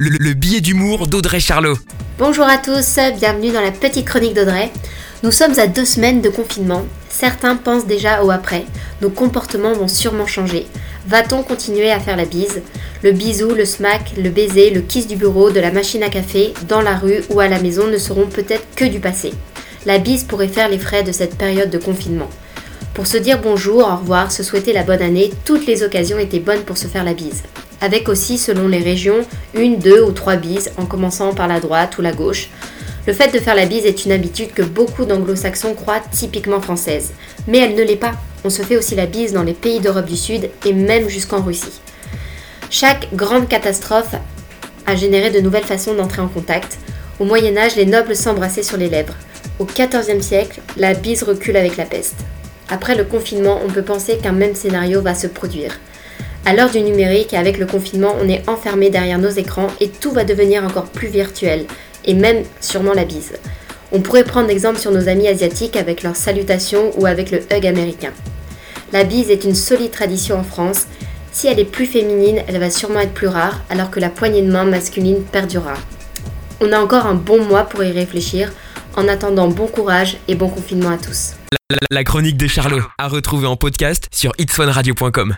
le, le billet d'humour d'Audrey Charlot. Bonjour à tous, bienvenue dans la petite chronique d'Audrey. Nous sommes à deux semaines de confinement. Certains pensent déjà au après. Nos comportements vont sûrement changer. Va-t-on continuer à faire la bise? Le bisou, le smack, le baiser, le kiss du bureau, de la machine à café, dans la rue ou à la maison ne seront peut-être que du passé. La bise pourrait faire les frais de cette période de confinement. Pour se dire bonjour, au revoir, se souhaiter la bonne année, toutes les occasions étaient bonnes pour se faire la bise. Avec aussi, selon les régions, une, deux ou trois bises, en commençant par la droite ou la gauche. Le fait de faire la bise est une habitude que beaucoup d'anglo-saxons croient typiquement française. Mais elle ne l'est pas. On se fait aussi la bise dans les pays d'Europe du Sud et même jusqu'en Russie. Chaque grande catastrophe a généré de nouvelles façons d'entrer en contact. Au Moyen Âge, les nobles s'embrassaient sur les lèvres. Au XIVe siècle, la bise recule avec la peste. Après le confinement, on peut penser qu'un même scénario va se produire. À l'heure du numérique, avec le confinement, on est enfermé derrière nos écrans et tout va devenir encore plus virtuel, et même sûrement la bise. On pourrait prendre exemple sur nos amis asiatiques avec leurs salutations ou avec le hug américain. La bise est une solide tradition en France. Si elle est plus féminine, elle va sûrement être plus rare, alors que la poignée de main masculine perdurera. On a encore un bon mois pour y réfléchir. En attendant, bon courage et bon confinement à tous. La, chronique de Charlot, à retrouver en podcast sur itswanradio.com.